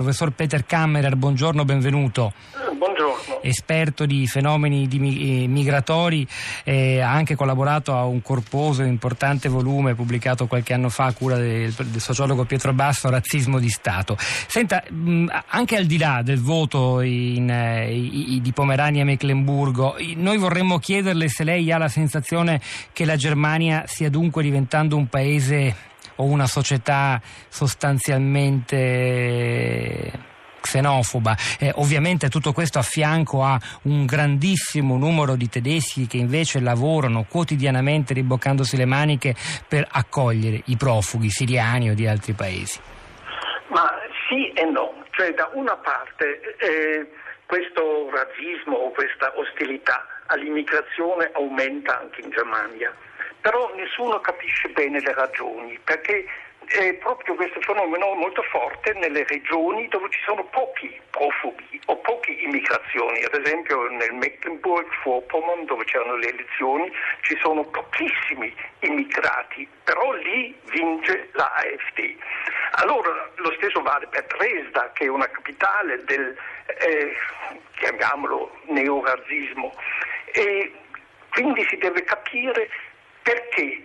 Professor Peter Kammerer, buongiorno, benvenuto. Buongiorno. Esperto di fenomeni di eh, migratori, eh, ha anche collaborato a un corposo e importante volume pubblicato qualche anno fa a cura del, del sociologo Pietro Basso, Razzismo di Stato. Senta, mh, anche al di là del voto in, eh, di Pomerania e Mecklenburgo, noi vorremmo chiederle se lei ha la sensazione che la Germania stia dunque diventando un paese o una società sostanzialmente xenofoba. Eh, ovviamente tutto questo a fianco a un grandissimo numero di tedeschi che invece lavorano quotidianamente riboccandosi le maniche per accogliere i profughi siriani o di altri paesi. Ma sì e no, cioè da una parte eh, questo razzismo o questa ostilità all'immigrazione aumenta anche in Germania però nessuno capisce bene le ragioni, perché è proprio questo fenomeno molto forte nelle regioni dove ci sono pochi profughi o poche immigrazioni. Ad esempio nel Mecklenburg-Vorpommern, dove c'erano le elezioni, ci sono pochissimi immigrati, però lì vince la AfD. Allora lo stesso vale per Dresda, che è una capitale del, eh, chiamiamolo, neorazzismo. E quindi si deve capire perché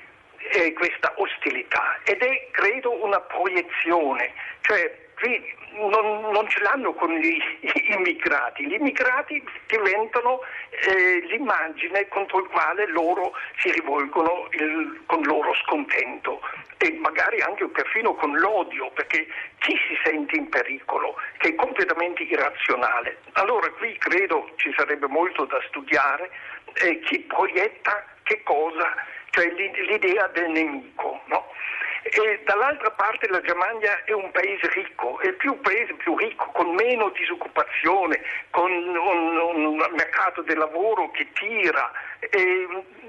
eh, questa ostilità? Ed è, credo, una proiezione, cioè non, non, ce l'hanno con gli immigrati, gli immigrati diventano eh, l'immagine contro il quale loro si rivolgono il, con loro scontento e magari anche perfino con l'odio, perché chi si sente in pericolo, che è completamente irrazionale. Allora qui credo ci sarebbe molto da studiare, eh, chi proietta che cosa cioè l'idea del nemico. No? E dall'altra parte la Germania è un paese ricco, è più un paese più ricco, con meno disoccupazione, con un, un mercato del lavoro che tira,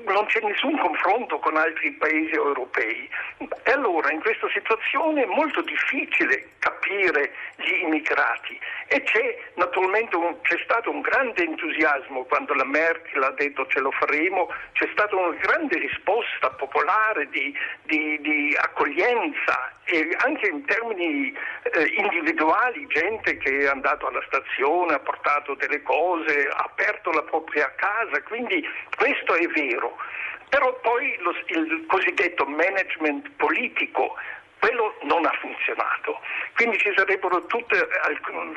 non c'è nessun confronto con altri paesi europei. E allora in questa situazione è molto difficile capire gli immigrati e c'è naturalmente un, c'è stato un grande entusiasmo quando la Merkel ha detto ce lo faremo, c'è stata una grande risposta popolare di, di, di accoglienza e anche in termini eh, individuali, gente che è andato alla stazione, ha portato delle cose, ha aperto la propria casa, quindi questo è vero. Però poi lo, il cosiddetto management politico quello non ha funzionato. Quindi ci sarebbero tutte,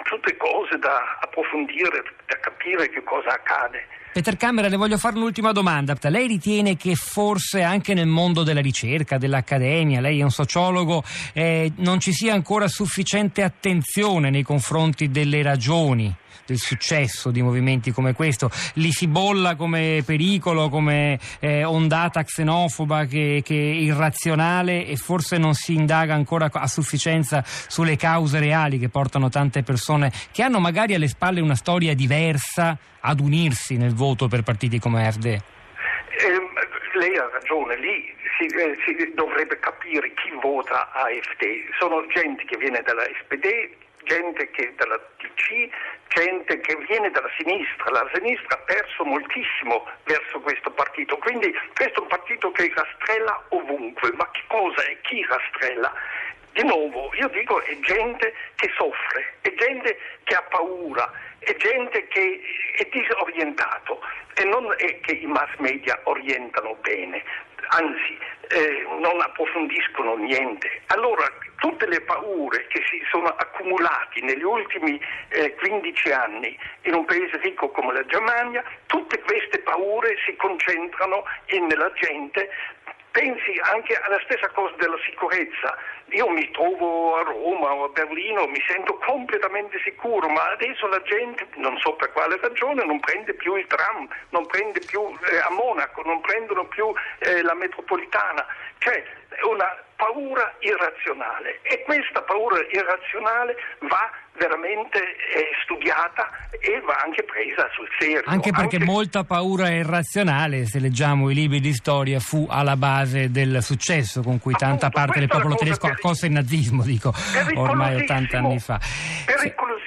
tutte cose da approfondire, da capire che cosa accade. Peter Camera, le voglio fare un'ultima domanda. Lei ritiene che forse anche nel mondo della ricerca, dell'accademia, lei è un sociologo, eh, non ci sia ancora sufficiente attenzione nei confronti delle ragioni del successo di movimenti come questo? Li si bolla come pericolo, come eh, ondata xenofoba che, che è irrazionale e forse non si indaga ancora a sufficienza sulle cause reali che portano tante persone che hanno magari alle spalle una storia diversa ad unirsi nel voto per partiti come AfD? Eh, lei ha ragione, lì si, eh, si, dovrebbe capire chi vota AfD. Sono gente che viene dalla SPD, gente che dalla DC, gente che viene dalla sinistra. La sinistra ha perso moltissimo verso questo partito, quindi questo è un partito che rastrella ovunque. Ma che cosa è? Chi rastrella? Di nuovo, io dico è gente che soffre, è gente che ha paura, è gente che è disorientato e non è che i mass media orientano bene, anzi eh, non approfondiscono niente. Allora tutte le paure che si sono accumulate negli ultimi eh, 15 anni in un paese ricco come la Germania, tutte queste paure si concentrano nella gente pensi anche alla stessa cosa della sicurezza. Io mi trovo a Roma o a Berlino, mi sento completamente sicuro, ma adesso la gente, non so per quale ragione, non prende più il tram, non prende più eh, a Monaco, non prendono più eh, la metropolitana. Cioè, una paura irrazionale e questa paura irrazionale va veramente eh, studiata e va anche presa sul serio. Anche perché anche... molta paura irrazionale, se leggiamo i libri di storia, fu alla base del successo con cui Appunto, tanta parte del popolo tedesco accolse il nazismo, dico, ormai 80 anni fa. Pericolo